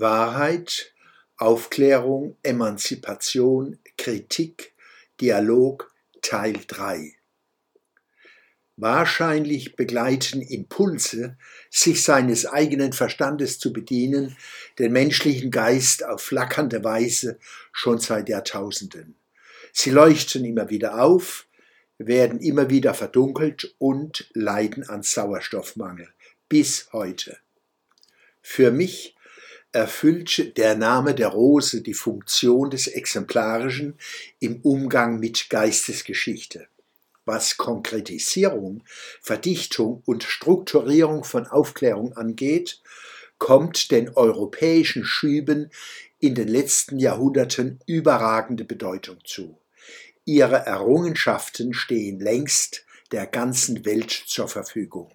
Wahrheit, Aufklärung, Emanzipation, Kritik, Dialog Teil 3 Wahrscheinlich begleiten Impulse, sich seines eigenen Verstandes zu bedienen, den menschlichen Geist auf flackernde Weise schon seit Jahrtausenden. Sie leuchten immer wieder auf, werden immer wieder verdunkelt und leiden an Sauerstoffmangel bis heute. Für mich erfüllt der Name der Rose die Funktion des Exemplarischen im Umgang mit Geistesgeschichte. Was Konkretisierung, Verdichtung und Strukturierung von Aufklärung angeht, kommt den europäischen Schüben in den letzten Jahrhunderten überragende Bedeutung zu. Ihre Errungenschaften stehen längst der ganzen Welt zur Verfügung.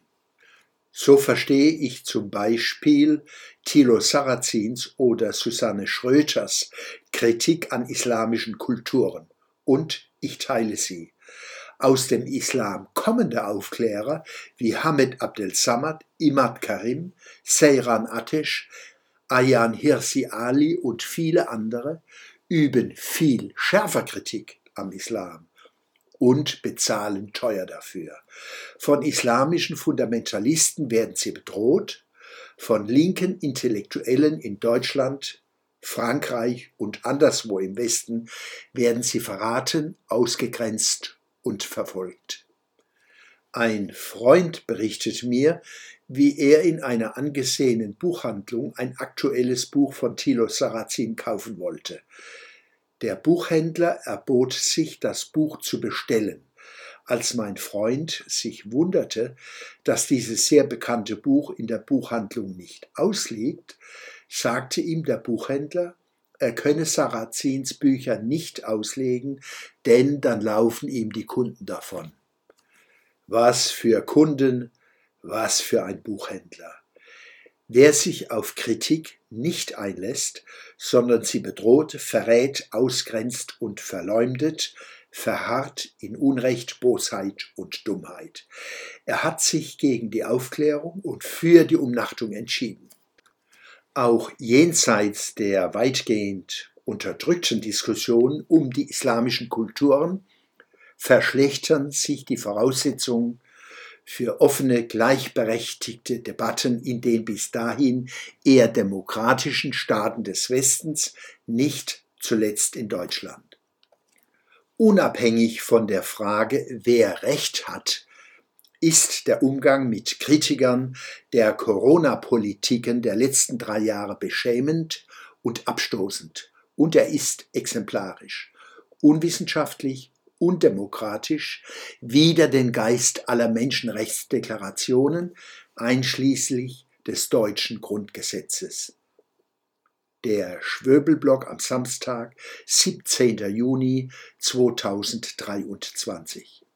So verstehe ich zum Beispiel Thilo Sarrazins oder Susanne Schröters Kritik an islamischen Kulturen und ich teile sie. Aus dem Islam kommende Aufklärer wie Hamed Abdel Samad, Imad Karim, Seyran Atesh, Ayan Hirsi Ali und viele andere üben viel schärfer Kritik am Islam und bezahlen teuer dafür. Von islamischen Fundamentalisten werden sie bedroht, von linken Intellektuellen in Deutschland, Frankreich und anderswo im Westen werden sie verraten, ausgegrenzt und verfolgt. Ein Freund berichtet mir, wie er in einer angesehenen Buchhandlung ein aktuelles Buch von Thilo Sarrazin kaufen wollte. Der Buchhändler erbot sich, das Buch zu bestellen. Als mein Freund sich wunderte, dass dieses sehr bekannte Buch in der Buchhandlung nicht ausliegt, sagte ihm der Buchhändler, er könne Sarrazins Bücher nicht auslegen, denn dann laufen ihm die Kunden davon. Was für Kunden, was für ein Buchhändler. Wer sich auf Kritik nicht einlässt, sondern sie bedroht, verrät, ausgrenzt und verleumdet, verharrt in Unrecht, Bosheit und Dummheit. Er hat sich gegen die Aufklärung und für die Umnachtung entschieden. Auch jenseits der weitgehend unterdrückten Diskussion um die islamischen Kulturen verschlechtern sich die Voraussetzungen für offene, gleichberechtigte Debatten in den bis dahin eher demokratischen Staaten des Westens, nicht zuletzt in Deutschland. Unabhängig von der Frage, wer Recht hat, ist der Umgang mit Kritikern der Corona-Politiken der letzten drei Jahre beschämend und abstoßend und er ist exemplarisch, unwissenschaftlich undemokratisch, wider den Geist aller Menschenrechtsdeklarationen, einschließlich des deutschen Grundgesetzes. Der Schwöbelblock am Samstag, 17. Juni 2023.